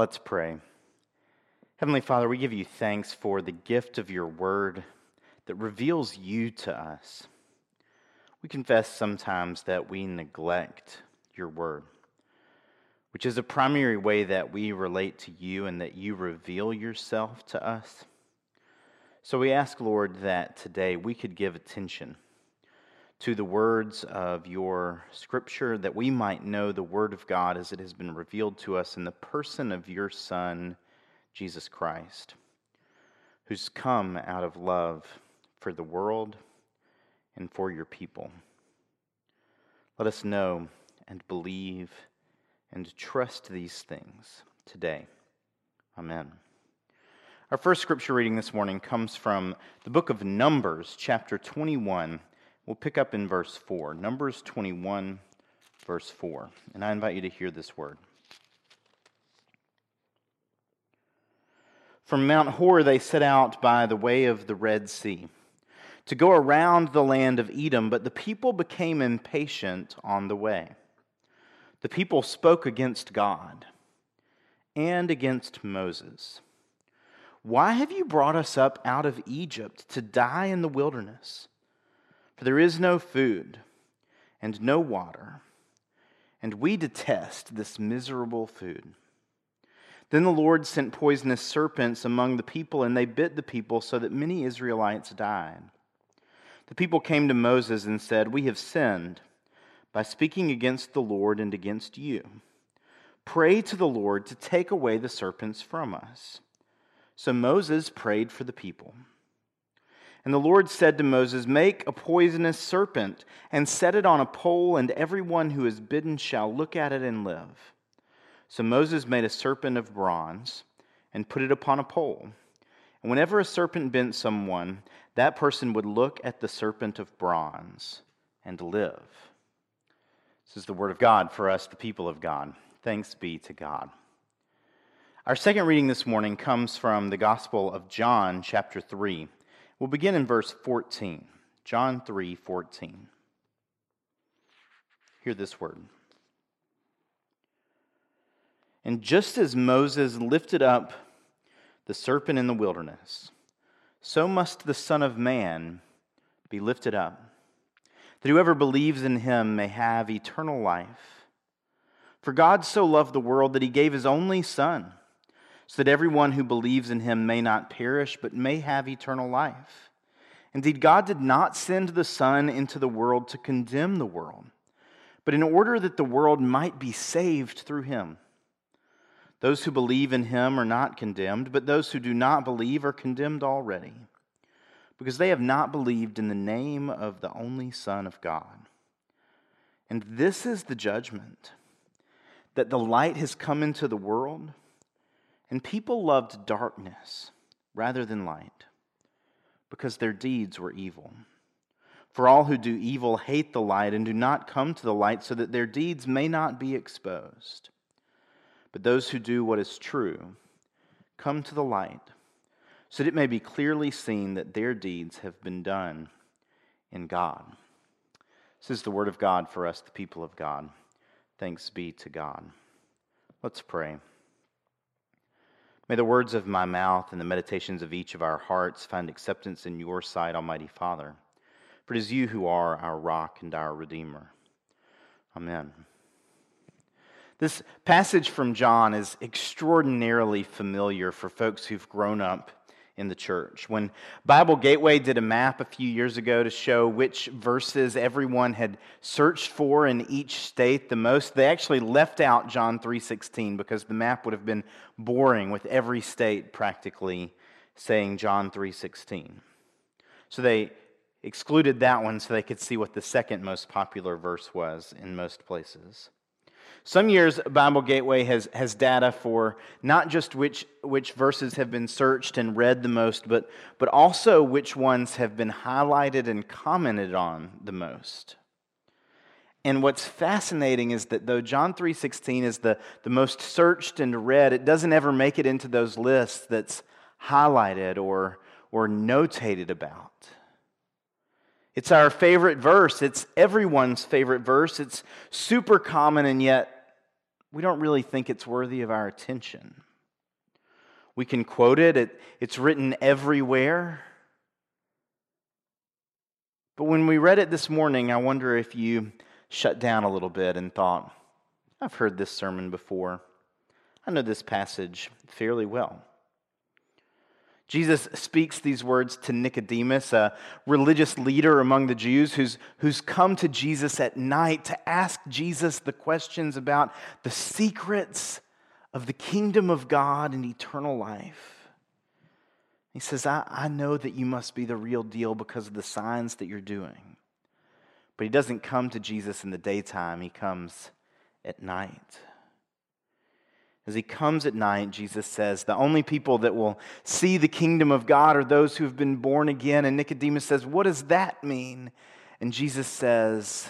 Let's pray. Heavenly Father, we give you thanks for the gift of your word that reveals you to us. We confess sometimes that we neglect your word, which is a primary way that we relate to you and that you reveal yourself to us. So we ask, Lord, that today we could give attention to the words of your scripture, that we might know the word of God as it has been revealed to us in the person of your Son, Jesus Christ, who's come out of love for the world and for your people. Let us know and believe and trust these things today. Amen. Our first scripture reading this morning comes from the book of Numbers, chapter 21 We'll pick up in verse 4, Numbers 21, verse 4. And I invite you to hear this word. From Mount Hor they set out by the way of the Red Sea to go around the land of Edom, but the people became impatient on the way. The people spoke against God and against Moses. Why have you brought us up out of Egypt to die in the wilderness? For there is no food and no water, and we detest this miserable food. Then the Lord sent poisonous serpents among the people, and they bit the people, so that many Israelites died. The people came to Moses and said, We have sinned by speaking against the Lord and against you. Pray to the Lord to take away the serpents from us. So Moses prayed for the people. And the Lord said to Moses, Make a poisonous serpent and set it on a pole, and everyone who is bitten shall look at it and live. So Moses made a serpent of bronze and put it upon a pole. And whenever a serpent bit someone, that person would look at the serpent of bronze and live. This is the word of God for us, the people of God. Thanks be to God. Our second reading this morning comes from the Gospel of John, chapter 3. We'll begin in verse 14. John 3 14. Hear this word. And just as Moses lifted up the serpent in the wilderness, so must the Son of Man be lifted up, that whoever believes in him may have eternal life. For God so loved the world that he gave his only Son so that everyone who believes in him may not perish, but may have eternal life. Indeed, God did not send the Son into the world to condemn the world, but in order that the world might be saved through him. Those who believe in him are not condemned, but those who do not believe are condemned already, because they have not believed in the name of the only Son of God. And this is the judgment that the light has come into the world and people loved darkness rather than light because their deeds were evil. For all who do evil hate the light and do not come to the light so that their deeds may not be exposed. But those who do what is true come to the light so that it may be clearly seen that their deeds have been done in God. This is the word of God for us, the people of God. Thanks be to God. Let's pray. May the words of my mouth and the meditations of each of our hearts find acceptance in your sight, Almighty Father. For it is you who are our rock and our Redeemer. Amen. This passage from John is extraordinarily familiar for folks who've grown up in the church. When Bible Gateway did a map a few years ago to show which verses everyone had searched for in each state the most, they actually left out John 3:16 because the map would have been boring with every state practically saying John 3:16. So they excluded that one so they could see what the second most popular verse was in most places. Some years, Bible Gateway has, has data for not just which, which verses have been searched and read the most, but, but also which ones have been highlighted and commented on the most. And what's fascinating is that though John 3.16 is the, the most searched and read, it doesn't ever make it into those lists that's highlighted or, or notated about. It's our favorite verse. It's everyone's favorite verse. It's super common, and yet we don't really think it's worthy of our attention. We can quote it, it it's written everywhere. But when we read it this morning, I wonder if you shut down a little bit and thought, I've heard this sermon before. I know this passage fairly well. Jesus speaks these words to Nicodemus, a religious leader among the Jews who's, who's come to Jesus at night to ask Jesus the questions about the secrets of the kingdom of God and eternal life. He says, I, I know that you must be the real deal because of the signs that you're doing. But he doesn't come to Jesus in the daytime, he comes at night. As he comes at night, Jesus says, the only people that will see the kingdom of God are those who have been born again. And Nicodemus says, What does that mean? And Jesus says,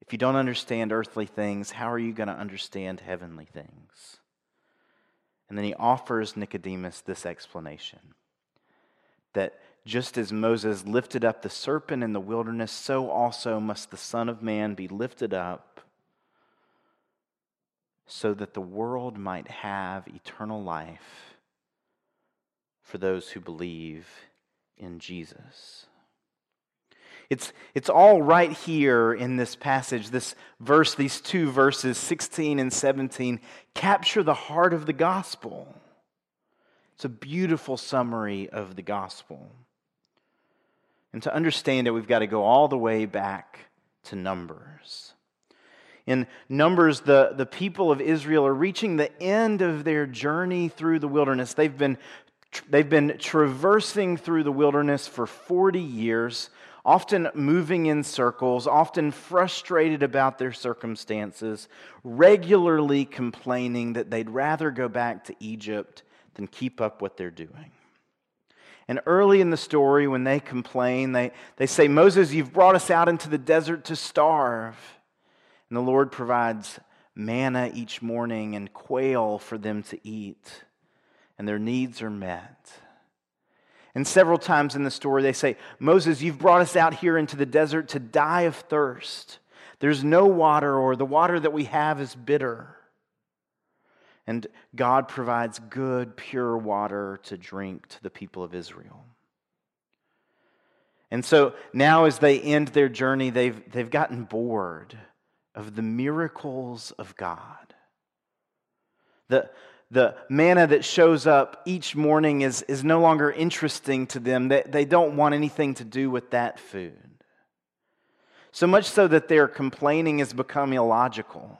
If you don't understand earthly things, how are you going to understand heavenly things? And then he offers Nicodemus this explanation that just as Moses lifted up the serpent in the wilderness, so also must the Son of Man be lifted up so that the world might have eternal life for those who believe in Jesus. It's, it's all right here in this passage. This verse, these two verses, 16 and 17, capture the heart of the gospel. It's a beautiful summary of the gospel. And to understand it, we've got to go all the way back to Numbers. In Numbers, the, the people of Israel are reaching the end of their journey through the wilderness. They've been, they've been traversing through the wilderness for 40 years, often moving in circles, often frustrated about their circumstances, regularly complaining that they'd rather go back to Egypt than keep up what they're doing. And early in the story, when they complain, they, they say, Moses, you've brought us out into the desert to starve. And the Lord provides manna each morning and quail for them to eat, and their needs are met. And several times in the story, they say, Moses, you've brought us out here into the desert to die of thirst. There's no water, or the water that we have is bitter. And God provides good, pure water to drink to the people of Israel. And so now, as they end their journey, they've, they've gotten bored of the miracles of God. The, the manna that shows up each morning is, is no longer interesting to them. They, they don't want anything to do with that food. So much so that their complaining has become illogical.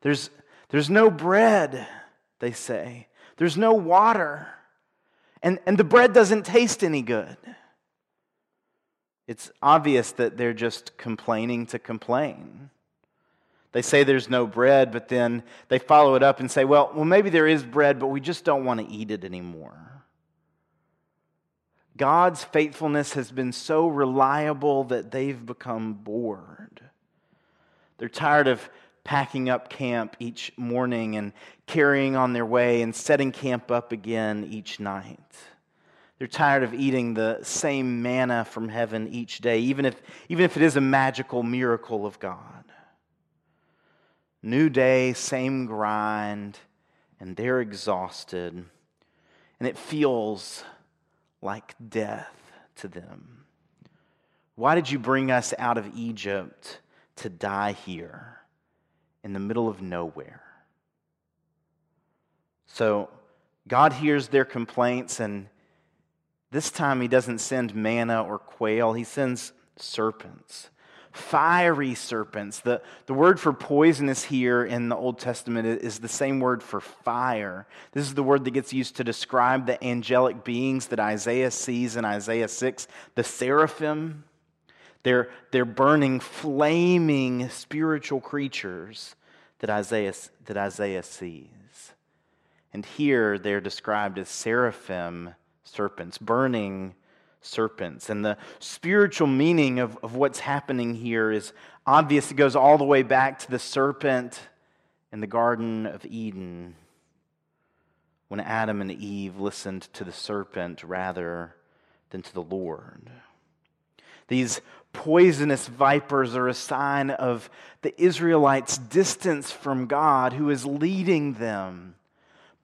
There's, there's no bread, they say. There's no water. And, and the bread doesn't taste any good. It's obvious that they're just complaining to complain. They say there's no bread, but then they follow it up and say, well, well, maybe there is bread, but we just don't want to eat it anymore. God's faithfulness has been so reliable that they've become bored. They're tired of packing up camp each morning and carrying on their way and setting camp up again each night. They're tired of eating the same manna from heaven each day, even if, even if it is a magical miracle of God. New day, same grind, and they're exhausted. And it feels like death to them. Why did you bring us out of Egypt to die here in the middle of nowhere? So God hears their complaints, and this time He doesn't send manna or quail, He sends serpents fiery serpents. The, the word for poisonous here in the Old Testament is the same word for fire. This is the word that gets used to describe the angelic beings that Isaiah sees in Isaiah 6, the seraphim. They're, they're burning, flaming spiritual creatures that Isaiah, that Isaiah sees. And here they're described as seraphim serpents, burning serpents. And the spiritual meaning of, of what's happening here is obvious. It goes all the way back to the serpent in the Garden of Eden when Adam and Eve listened to the serpent rather than to the Lord. These poisonous vipers are a sign of the Israelites' distance from God, who is leading them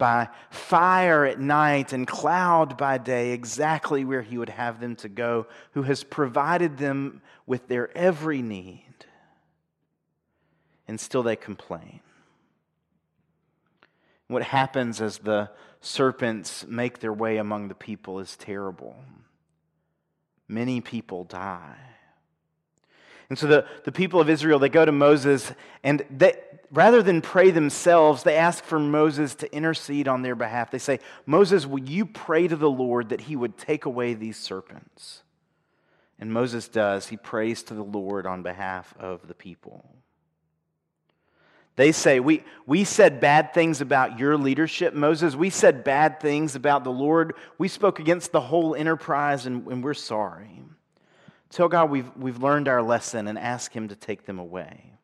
by fire at night and cloud by day, exactly where he would have them to go, who has provided them with their every need. And still they complain. What happens as the serpents make their way among the people is terrible. Many people die. And so the, the people of Israel, they go to Moses, and they, rather than pray themselves, they ask for Moses to intercede on their behalf. They say, Moses, will you pray to the Lord that he would take away these serpents? And Moses does. He prays to the Lord on behalf of the people. They say, we, we said bad things about your leadership, Moses. We said bad things about the Lord. We spoke against the whole enterprise, and, and we're sorry. Tell God we've, we've learned our lesson and ask Him to take them away.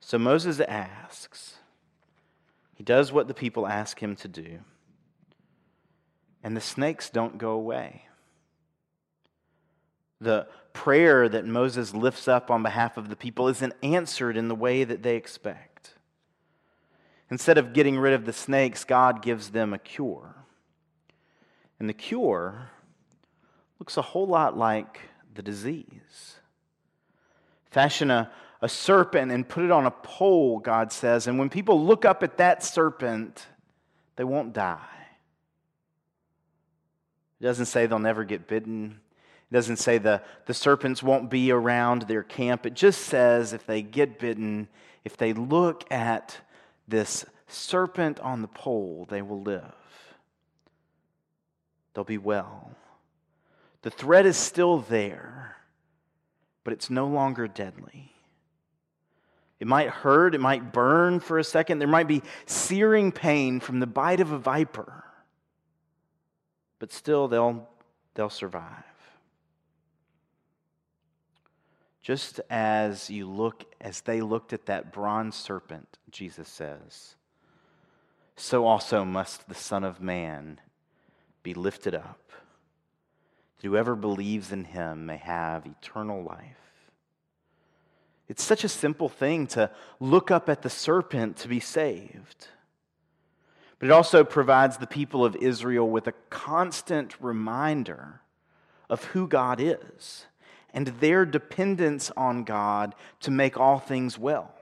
So Moses asks. He does what the people ask him to do. And the snakes don't go away. The prayer that Moses lifts up on behalf of the people isn't answered in the way that they expect. Instead of getting rid of the snakes, God gives them a cure. And the cure looks a whole lot like the disease. Fashion a, a serpent and put it on a pole, God says. And when people look up at that serpent, they won't die. It doesn't say they'll never get bitten. It doesn't say the, the serpents won't be around their camp. It just says if they get bitten, if they look at this serpent on the pole, they will live. They'll be well. The threat is still there, but it's no longer deadly. It might hurt, it might burn for a second, there might be searing pain from the bite of a viper, but still they'll, they'll survive. Just as you look, as they looked at that bronze serpent, Jesus says, so also must the Son of Man be lifted up that whoever believes in him may have eternal life. It's such a simple thing to look up at the serpent to be saved. But it also provides the people of Israel with a constant reminder of who God is and their dependence on God to make all things well,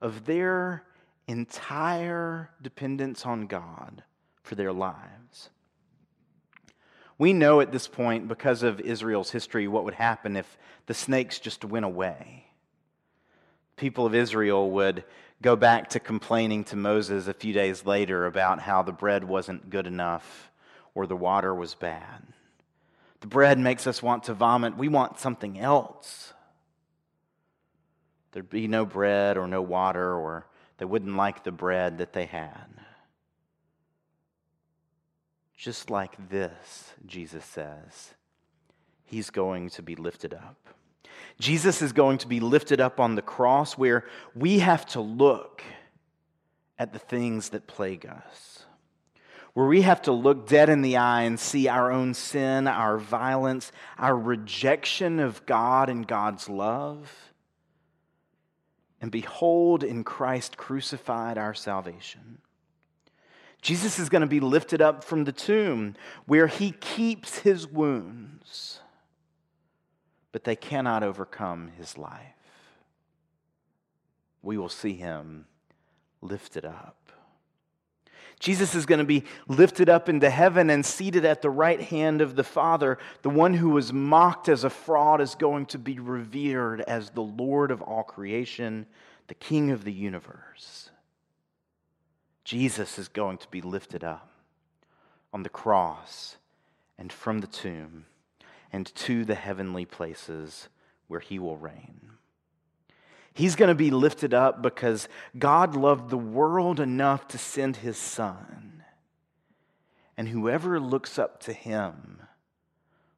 of their entire dependence on God for their lives. We know at this point, because of Israel's history, what would happen if the snakes just went away. People of Israel would go back to complaining to Moses a few days later about how the bread wasn't good enough or the water was bad. The bread makes us want to vomit. We want something else. There'd be no bread or no water, or they wouldn't like the bread that they had. Just like this, Jesus says, he's going to be lifted up. Jesus is going to be lifted up on the cross where we have to look at the things that plague us, where we have to look dead in the eye and see our own sin, our violence, our rejection of God and God's love, and behold in Christ crucified our salvation. Jesus is going to be lifted up from the tomb where he keeps his wounds, but they cannot overcome his life. We will see him lifted up. Jesus is going to be lifted up into heaven and seated at the right hand of the Father. The one who was mocked as a fraud is going to be revered as the Lord of all creation, the King of the universe. Jesus is going to be lifted up on the cross and from the tomb and to the heavenly places where he will reign. He's going to be lifted up because God loved the world enough to send his son. And whoever looks up to him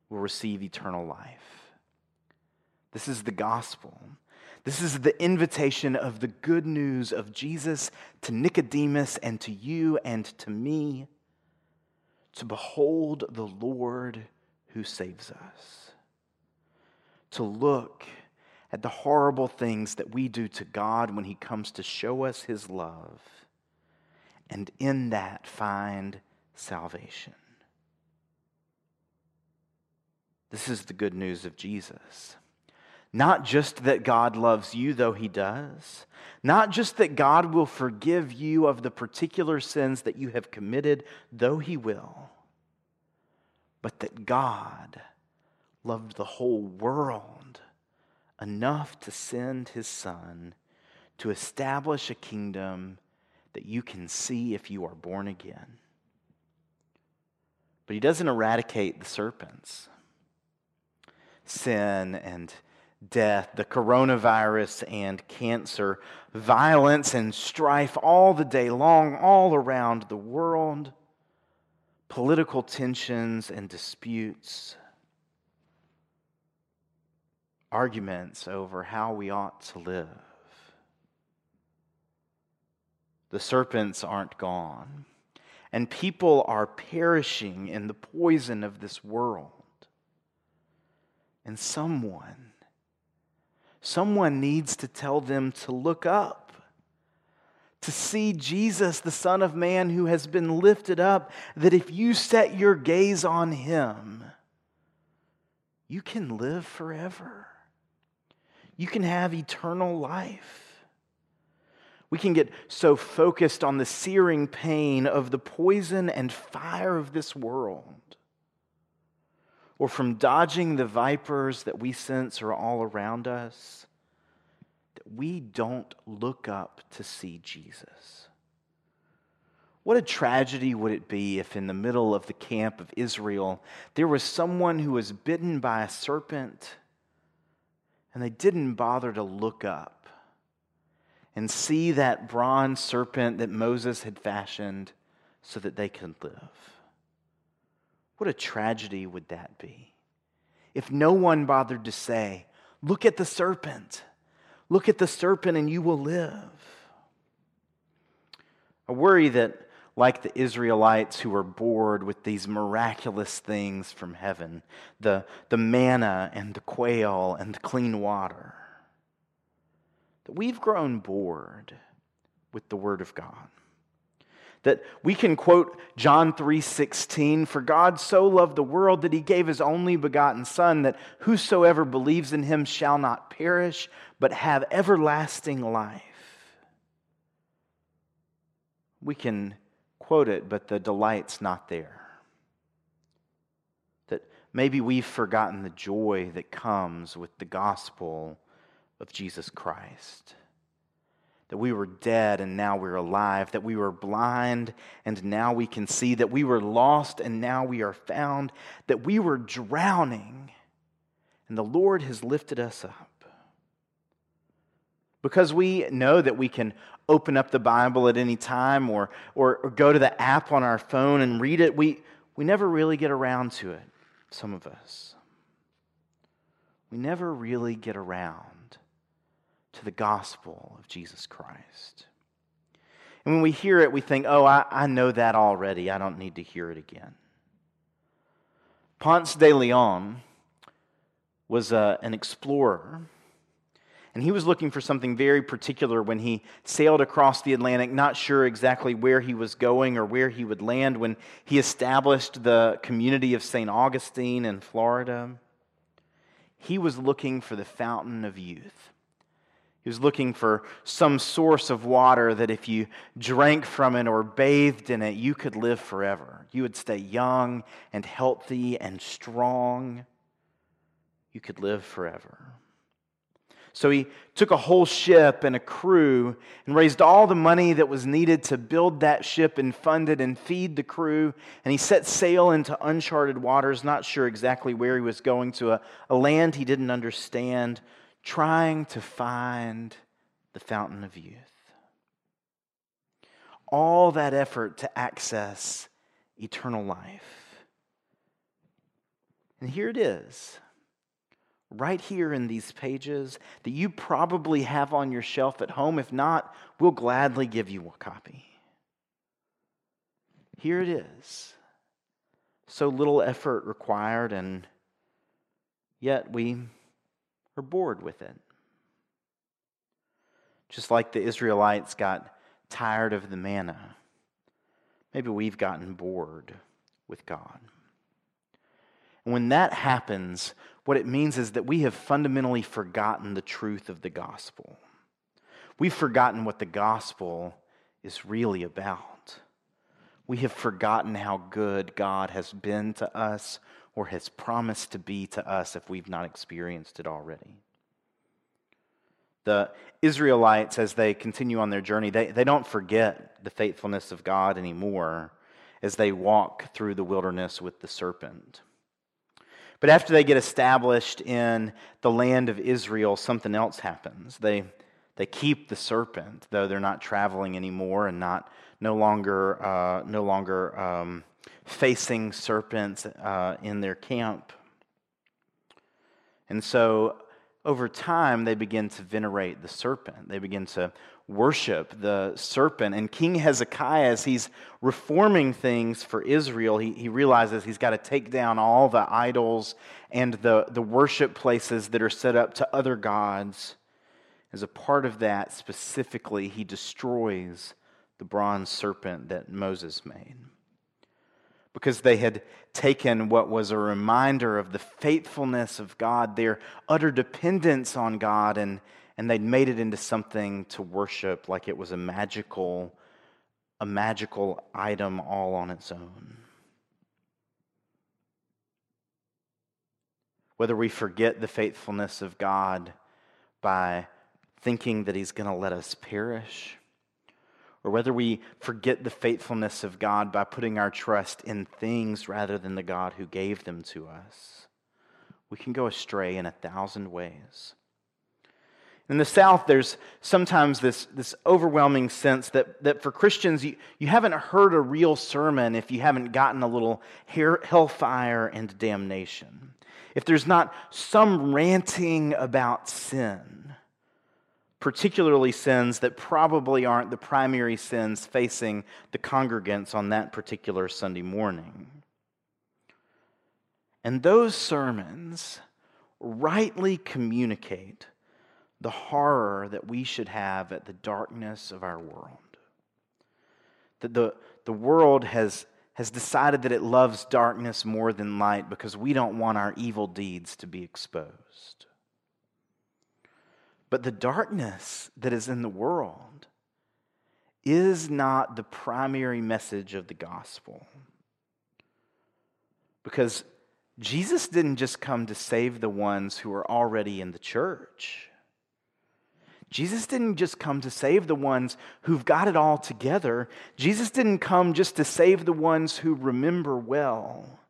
will receive eternal life. This is the gospel. This is the invitation of the good news of Jesus to Nicodemus and to you and to me to behold the Lord who saves us, to look at the horrible things that we do to God when He comes to show us His love, and in that find salvation. This is the good news of Jesus. Not just that God loves you, though He does. Not just that God will forgive you of the particular sins that you have committed, though He will. But that God loved the whole world enough to send His Son to establish a kingdom that you can see if you are born again. But He doesn't eradicate the serpents sin and death, the coronavirus and cancer, violence and strife all the day long, all around the world, political tensions and disputes, arguments over how we ought to live. The serpents aren't gone, and people are perishing in the poison of this world. And someone, someone needs to tell them to look up, to see Jesus, the Son of Man, who has been lifted up, that if you set your gaze on him, you can live forever. You can have eternal life. We can get so focused on the searing pain of the poison and fire of this world or from dodging the vipers that we sense are all around us, that we don't look up to see Jesus. What a tragedy would it be if, in the middle of the camp of Israel, there was someone who was bitten by a serpent and they didn't bother to look up and see that bronze serpent that Moses had fashioned so that they could live. What a tragedy would that be if no one bothered to say, Look at the serpent. Look at the serpent and you will live. I worry that, like the Israelites who were bored with these miraculous things from heaven the, the manna and the quail and the clean water that we've grown bored with the Word of God that we can quote John 3:16 for God so loved the world that he gave his only begotten son that whosoever believes in him shall not perish but have everlasting life. We can quote it but the delight's not there. That maybe we've forgotten the joy that comes with the gospel of Jesus Christ that we were dead and now we're alive, that we were blind and now we can see, that we were lost and now we are found, that we were drowning and the Lord has lifted us up. Because we know that we can open up the Bible at any time or, or, or go to the app on our phone and read it, we, we never really get around to it, some of us. We never really get around to the gospel of Jesus Christ. And when we hear it, we think, oh, I, I know that already. I don't need to hear it again. Ponce de Leon was uh, an explorer, and he was looking for something very particular when he sailed across the Atlantic, not sure exactly where he was going or where he would land when he established the community of St. Augustine in Florida. He was looking for the fountain of youth. He was looking for some source of water that if you drank from it or bathed in it, you could live forever. You would stay young and healthy and strong. You could live forever. So he took a whole ship and a crew and raised all the money that was needed to build that ship and fund it and feed the crew. And he set sail into uncharted waters, not sure exactly where he was going to, a, a land he didn't understand trying to find the fountain of youth. All that effort to access eternal life. And here it is, right here in these pages that you probably have on your shelf at home. If not, we'll gladly give you a copy. Here it is. So little effort required, and yet we are bored with it. Just like the Israelites got tired of the manna, maybe we've gotten bored with God. And when that happens, what it means is that we have fundamentally forgotten the truth of the gospel. We've forgotten what the gospel is really about. We have forgotten how good God has been to us or has promised to be to us if we've not experienced it already. The Israelites, as they continue on their journey, they, they don't forget the faithfulness of God anymore as they walk through the wilderness with the serpent. But after they get established in the land of Israel, something else happens. They, they keep the serpent, though they're not traveling anymore and not no longer, uh, no longer um, facing serpents uh, in their camp. And so over time, they begin to venerate the serpent. They begin to worship the serpent. And King Hezekiah, as he's reforming things for Israel, he, he realizes he's got to take down all the idols and the, the worship places that are set up to other gods. As a part of that, specifically, he destroys the bronze serpent that Moses made because they had taken what was a reminder of the faithfulness of God, their utter dependence on God, and, and they'd made it into something to worship like it was a magical, a magical item all on its own. Whether we forget the faithfulness of God by thinking that He's going to let us perish or whether we forget the faithfulness of God by putting our trust in things rather than the God who gave them to us, we can go astray in a thousand ways. In the South, there's sometimes this, this overwhelming sense that, that for Christians, you, you haven't heard a real sermon if you haven't gotten a little hellfire and damnation. If there's not some ranting about sin particularly sins that probably aren't the primary sins facing the congregants on that particular Sunday morning. And those sermons rightly communicate the horror that we should have at the darkness of our world. That the, the world has, has decided that it loves darkness more than light because we don't want our evil deeds to be exposed. But the darkness that is in the world is not the primary message of the gospel. Because Jesus didn't just come to save the ones who are already in the church. Jesus didn't just come to save the ones who've got it all together. Jesus didn't come just to save the ones who remember well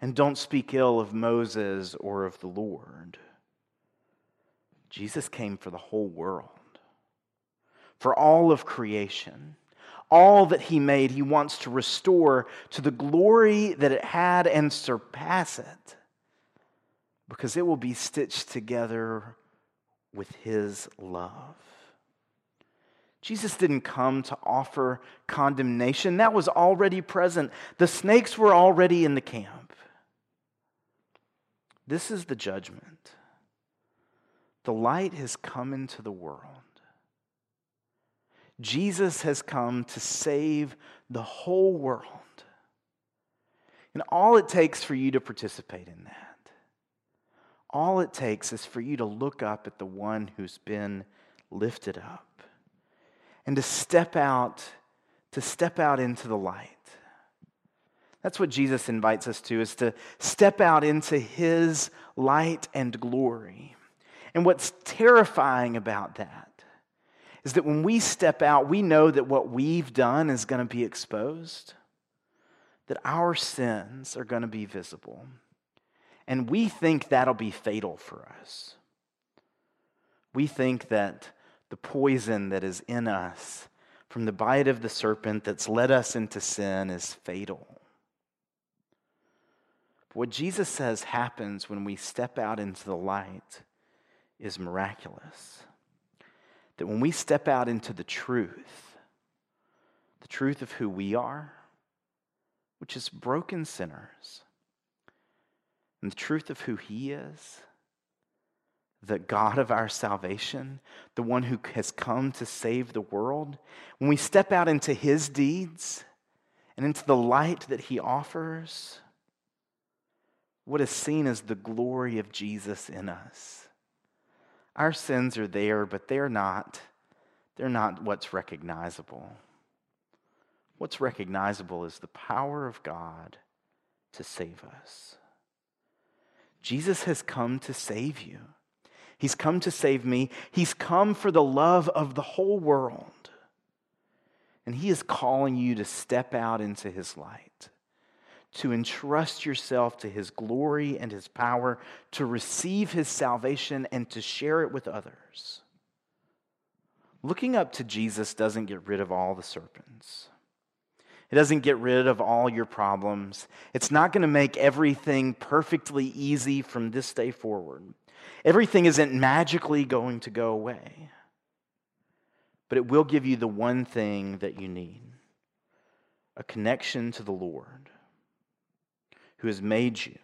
and don't speak ill of Moses or of the Lord. Jesus came for the whole world, for all of creation. All that he made, he wants to restore to the glory that it had and surpass it because it will be stitched together with his love. Jesus didn't come to offer condemnation, that was already present. The snakes were already in the camp. This is the judgment. The light has come into the world. Jesus has come to save the whole world. And all it takes for you to participate in that, all it takes is for you to look up at the one who's been lifted up and to step out, to step out into the light. That's what Jesus invites us to, is to step out into his light and glory. And what's terrifying about that is that when we step out, we know that what we've done is going to be exposed, that our sins are going to be visible. And we think that'll be fatal for us. We think that the poison that is in us from the bite of the serpent that's led us into sin is fatal. But what Jesus says happens when we step out into the light is miraculous. That when we step out into the truth, the truth of who we are, which is broken sinners, and the truth of who He is, the God of our salvation, the one who has come to save the world, when we step out into His deeds, and into the light that he offers, what is seen as the glory of Jesus in us. Our sins are there, but they're not, they're not what's recognizable. What's recognizable is the power of God to save us. Jesus has come to save you. He's come to save me. He's come for the love of the whole world. And He is calling you to step out into His light, to entrust yourself to His glory and His power, to receive His salvation and to share it with others. Looking up to Jesus doesn't get rid of all the serpents. It doesn't get rid of all your problems. It's not going to make everything perfectly easy from this day forward. Everything isn't magically going to go away but it will give you the one thing that you need a connection to the Lord who has made you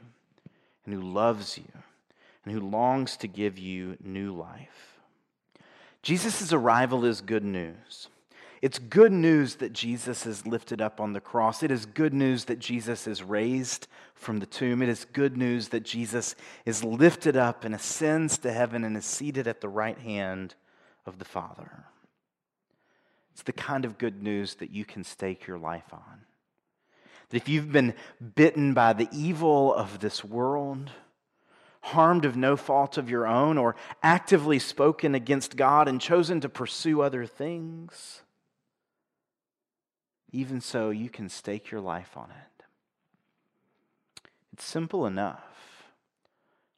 and who loves you and who longs to give you new life. Jesus' arrival is good news. It's good news that Jesus is lifted up on the cross. It is good news that Jesus is raised from the tomb. It is good news that Jesus is lifted up and ascends to heaven and is seated at the right hand of the Father. It's the kind of good news that you can stake your life on. That if you've been bitten by the evil of this world, harmed of no fault of your own, or actively spoken against God and chosen to pursue other things, even so, you can stake your life on it. It's simple enough.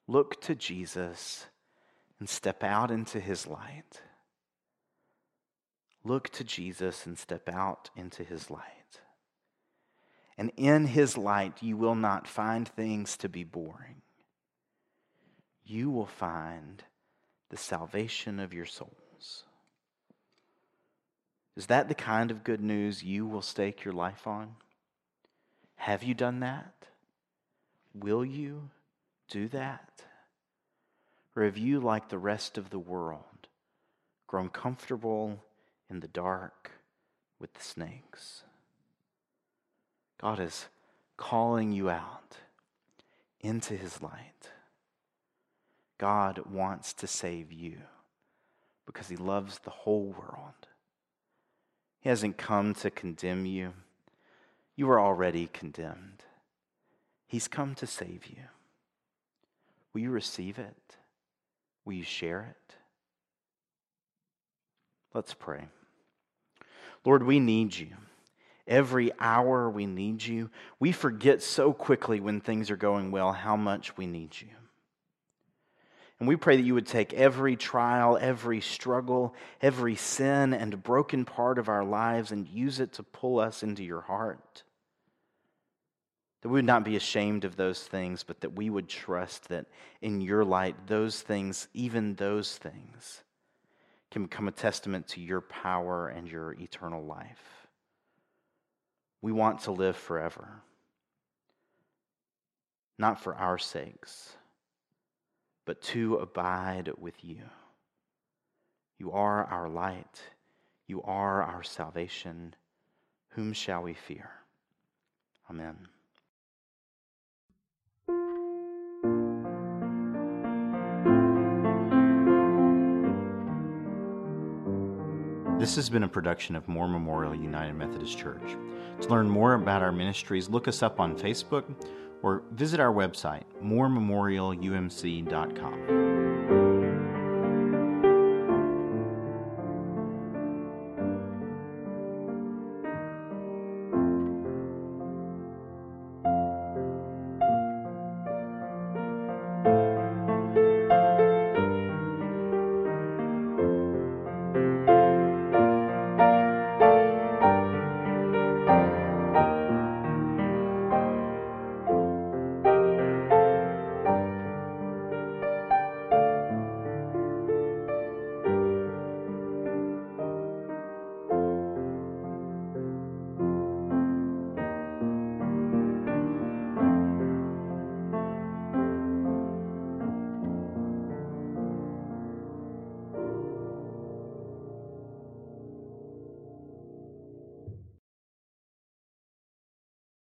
Look to Jesus and step out into his light. Look to Jesus and step out into his light. And in his light, you will not find things to be boring. You will find the salvation of your souls. Is that the kind of good news you will stake your life on? Have you done that? Will you do that? Or have you, like the rest of the world, grown comfortable in the dark with the snakes. God is calling you out into his light. God wants to save you because he loves the whole world. He hasn't come to condemn you. You are already condemned. He's come to save you. Will you receive it? Will you share it? Let's pray. Lord, we need you. Every hour we need you. We forget so quickly when things are going well how much we need you. And we pray that you would take every trial, every struggle, every sin and broken part of our lives and use it to pull us into your heart. That we would not be ashamed of those things, but that we would trust that in your light, those things, even those things, can become a testament to your power and your eternal life. We want to live forever, not for our sakes, but to abide with you. You are our light, you are our salvation. Whom shall we fear? Amen. This has been a production of Moore Memorial United Methodist Church. To learn more about our ministries, look us up on Facebook or visit our website, moorememorialumc.com.